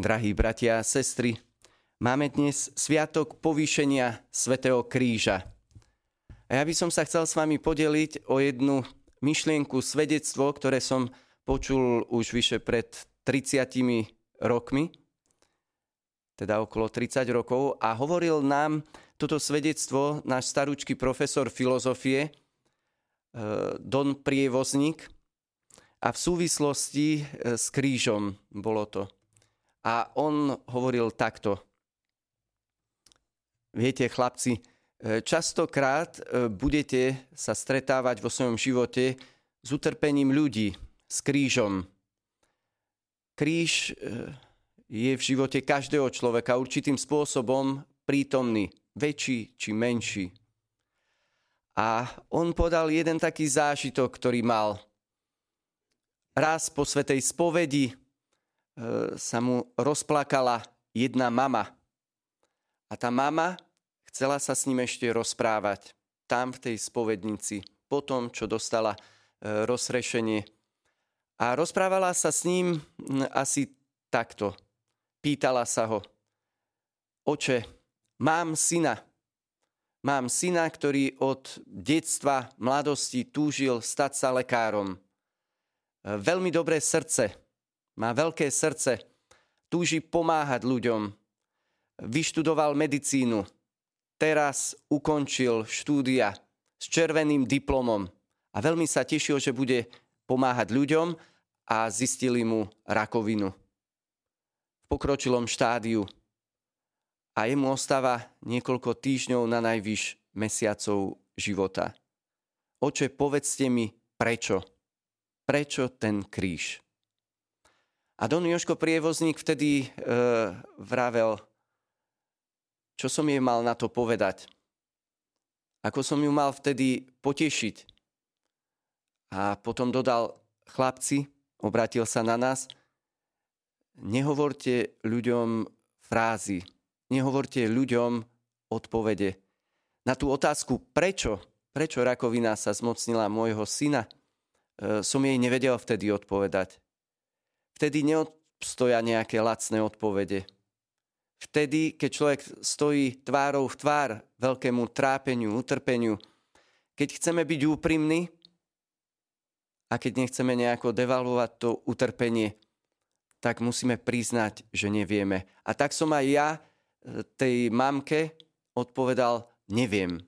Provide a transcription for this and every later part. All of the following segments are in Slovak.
Drahí bratia a sestry, máme dnes sviatok povýšenia Svetého kríža. A ja by som sa chcel s vami podeliť o jednu myšlienku, svedectvo, ktoré som počul už vyše pred 30 rokmi, teda okolo 30 rokov, a hovoril nám toto svedectvo náš starúčky profesor filozofie, eh, Don Prievozník, a v súvislosti eh, s krížom bolo to. A on hovoril takto. Viete, chlapci, e, častokrát e, budete sa stretávať vo svojom živote s utrpením ľudí, s krížom. Kríž e, je v živote každého človeka určitým spôsobom prítomný, väčší či menší. A on podal jeden taký zážitok, ktorý mal. Raz po svetej spovedi sa mu rozplakala jedna mama. A tá mama chcela sa s ním ešte rozprávať tam v tej spovednici, po tom, čo dostala e, rozrešenie. A rozprávala sa s ním asi takto. Pýtala sa ho, oče, mám syna. Mám syna, ktorý od detstva, mladosti túžil stať sa lekárom. E, veľmi dobré srdce, má veľké srdce, túži pomáhať ľuďom. Vyštudoval medicínu, teraz ukončil štúdia s červeným diplomom a veľmi sa tešil, že bude pomáhať ľuďom a zistili mu rakovinu v pokročilom štádiu. A jemu ostáva niekoľko týždňov na najvyš mesiacov života. Oče, povedzte mi, prečo? Prečo ten kríž? A Don Joško Prievozník vtedy e, vravel, čo som jej mal na to povedať. Ako som ju mal vtedy potešiť. A potom dodal, chlapci, obratil sa na nás, nehovorte ľuďom frázy, nehovorte ľuďom odpovede. Na tú otázku, prečo, prečo rakovina sa zmocnila môjho syna, e, som jej nevedel vtedy odpovedať vtedy neobstoja nejaké lacné odpovede. Vtedy, keď človek stojí tvárou v tvár veľkému trápeniu, utrpeniu, keď chceme byť úprimní a keď nechceme nejako devalvovať to utrpenie, tak musíme priznať, že nevieme. A tak som aj ja e, tej mamke odpovedal, neviem.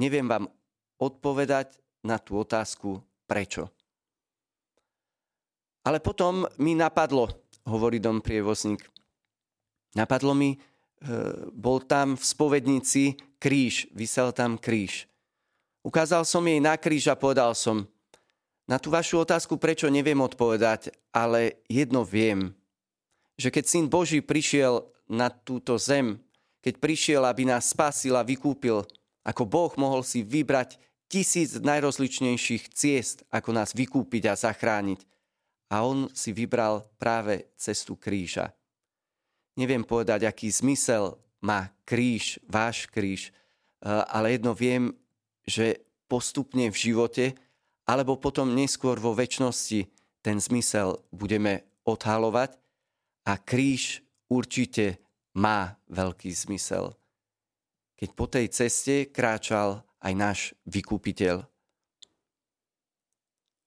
Neviem vám odpovedať na tú otázku, prečo. Ale potom mi napadlo, hovorí dom prievozník, napadlo mi, e, bol tam v spovednici kríž, vysel tam kríž. Ukázal som jej na kríž a povedal som, na tú vašu otázku, prečo neviem odpovedať, ale jedno viem, že keď Syn Boží prišiel na túto zem, keď prišiel, aby nás spasil a vykúpil, ako Boh mohol si vybrať tisíc najrozličnejších ciest, ako nás vykúpiť a zachrániť a on si vybral práve cestu kríža. Neviem povedať, aký zmysel má kríž, váš kríž, eh, ale jedno viem, že postupne v živote alebo potom neskôr vo väčšnosti ten zmysel budeme odhalovať a kríž určite má veľký zmysel. Keď po tej ceste kráčal aj náš vykúpiteľ.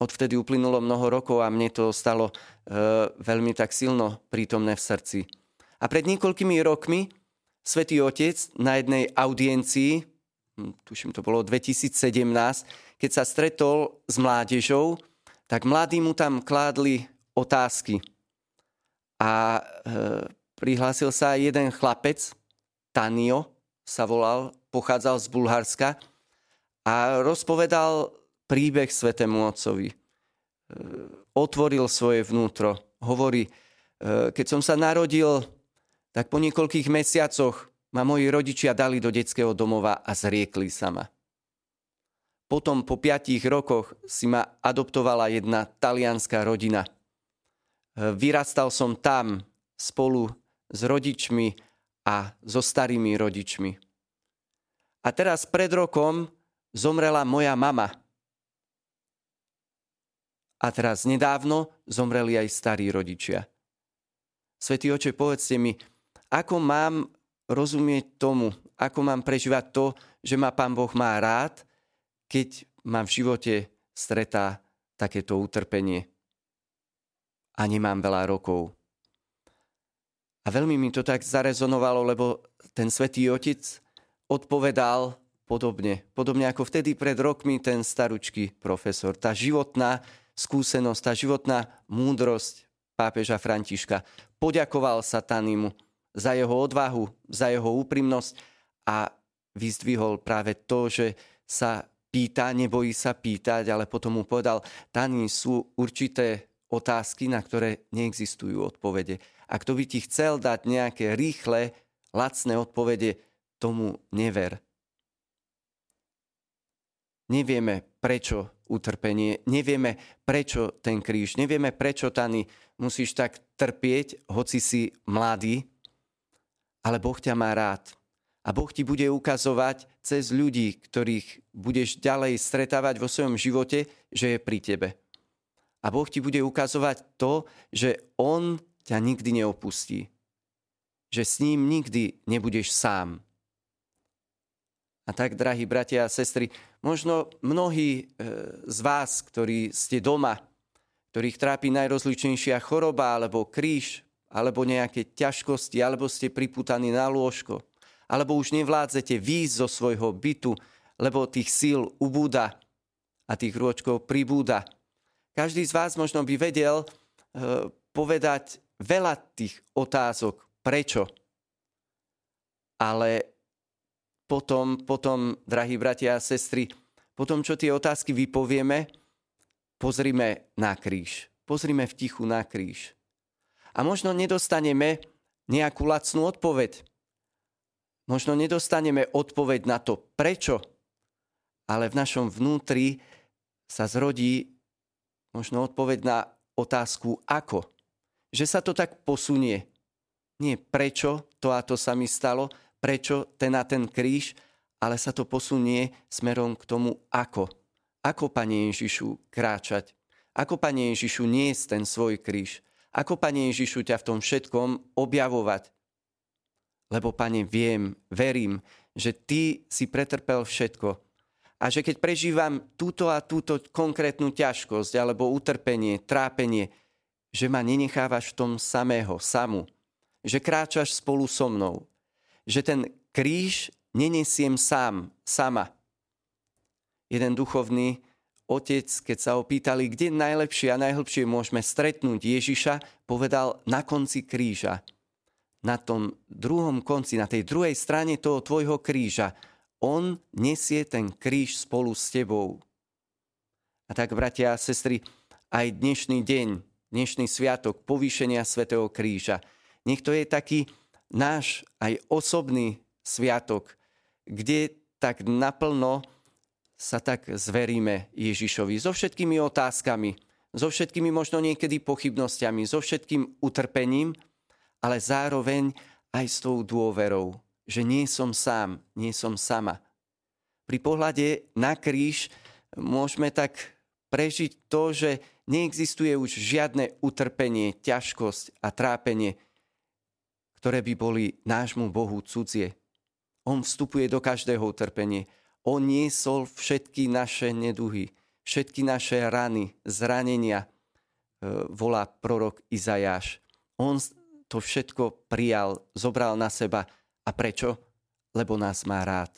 Odvtedy uplynulo mnoho rokov a mne to stalo e, veľmi tak silno prítomné v srdci. A pred niekoľkými rokmi Svetý Otec na jednej audiencii, hm, tuším to bolo 2017, keď sa stretol s mládežou, tak mladí mu tam kládli otázky. A e, prihlásil sa jeden chlapec, Tanio sa volal, pochádzal z Bulharska a rozpovedal príbeh svetému otcovi. E, otvoril svoje vnútro. Hovorí, e, keď som sa narodil, tak po niekoľkých mesiacoch ma moji rodičia dali do detského domova a zriekli sa ma. Potom po piatich rokoch si ma adoptovala jedna talianská rodina. E, vyrastal som tam spolu s rodičmi a so starými rodičmi. A teraz pred rokom zomrela moja mama – a teraz nedávno zomreli aj starí rodičia. Svetý oče, povedzte mi, ako mám rozumieť tomu, ako mám prežívať to, že ma Pán Boh má rád, keď ma v živote stretá takéto utrpenie a nemám veľa rokov. A veľmi mi to tak zarezonovalo, lebo ten svätý Otec odpovedal podobne. Podobne ako vtedy pred rokmi ten staručký profesor. Tá životná skúsenosť, tá životná múdrosť pápeža Františka. Poďakoval sa Tanimu za jeho odvahu, za jeho úprimnosť a vyzdvihol práve to, že sa pýta, nebojí sa pýtať, ale potom mu povedal, Tani, sú určité otázky, na ktoré neexistujú odpovede. A kto by ti chcel dať nejaké rýchle, lacné odpovede, tomu never. Nevieme, prečo utrpenie, nevieme, prečo ten kríž, nevieme, prečo, Tani, musíš tak trpieť, hoci si mladý, ale Boh ťa má rád. A Boh ti bude ukazovať cez ľudí, ktorých budeš ďalej stretávať vo svojom živote, že je pri tebe. A Boh ti bude ukazovať to, že On ťa nikdy neopustí. Že s ním nikdy nebudeš sám. A tak, drahí bratia a sestry, možno mnohí e, z vás, ktorí ste doma, ktorých trápi najrozličnejšia choroba alebo kríž, alebo nejaké ťažkosti, alebo ste priputaní na lôžko, alebo už nevládzete výjsť zo svojho bytu, lebo tých síl ubúda a tých rôčkov pribúda. Každý z vás možno by vedel e, povedať veľa tých otázok, prečo. Ale potom, potom, drahí bratia a sestry, potom, čo tie otázky vypovieme, pozrime na kríž. Pozrime v tichu na kríž a možno nedostaneme nejakú lacnú odpoveď. Možno nedostaneme odpoveď na to, prečo, ale v našom vnútri sa zrodí možno odpoveď na otázku ako. Že sa to tak posunie. Nie prečo to a to sa mi stalo, prečo ten a ten kríž, ale sa to posunie smerom k tomu ako. Ako, Pane Ježišu, kráčať. Ako, Pane Ježišu, niesť ten svoj kríž. Ako, Pane Ježišu, ťa v tom všetkom objavovať? Lebo, Pane, viem, verím, že Ty si pretrpel všetko. A že keď prežívam túto a túto konkrétnu ťažkosť alebo utrpenie, trápenie, že ma nenechávaš v tom samého, samu. Že kráčaš spolu so mnou. Že ten kríž nenesiem sám, sama. Jeden duchovný otec, keď sa opýtali, kde najlepšie a najhlbšie môžeme stretnúť Ježiša, povedal na konci kríža. Na tom druhom konci, na tej druhej strane toho tvojho kríža. On nesie ten kríž spolu s tebou. A tak, bratia a sestry, aj dnešný deň, dnešný sviatok povýšenia svätého kríža, nech to je taký náš aj osobný sviatok, kde tak naplno sa tak zveríme Ježišovi so všetkými otázkami, so všetkými možno niekedy pochybnosťami, so všetkým utrpením, ale zároveň aj s tou dôverou, že nie som sám, nie som sama. Pri pohľade na kríž môžeme tak prežiť to, že neexistuje už žiadne utrpenie, ťažkosť a trápenie, ktoré by boli nášmu Bohu cudzie. On vstupuje do každého utrpenia on niesol všetky naše neduhy, všetky naše rany, zranenia, e, volá prorok Izajáš. On to všetko prijal, zobral na seba. A prečo? Lebo nás má rád.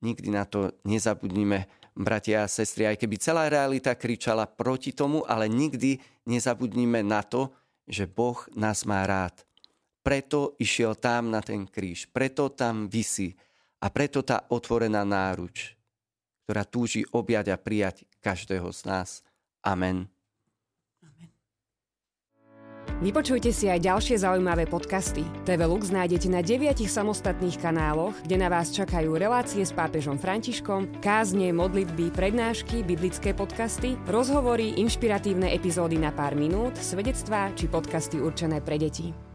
Nikdy na to nezabudnime, bratia a sestry, aj keby celá realita kričala proti tomu, ale nikdy nezabudnime na to, že Boh nás má rád. Preto išiel tam na ten kríž, preto tam vysí a preto tá otvorená náruč, ktorá túži objať a prijať každého z nás. Amen. Vypočujte si aj ďalšie zaujímavé podcasty. TV Lux nájdete na deviatich samostatných kanáloch, kde na vás čakajú relácie s pápežom Františkom, kázne, modlitby, prednášky, biblické podcasty, rozhovory, inšpiratívne epizódy na pár minút, svedectvá či podcasty určené pre deti.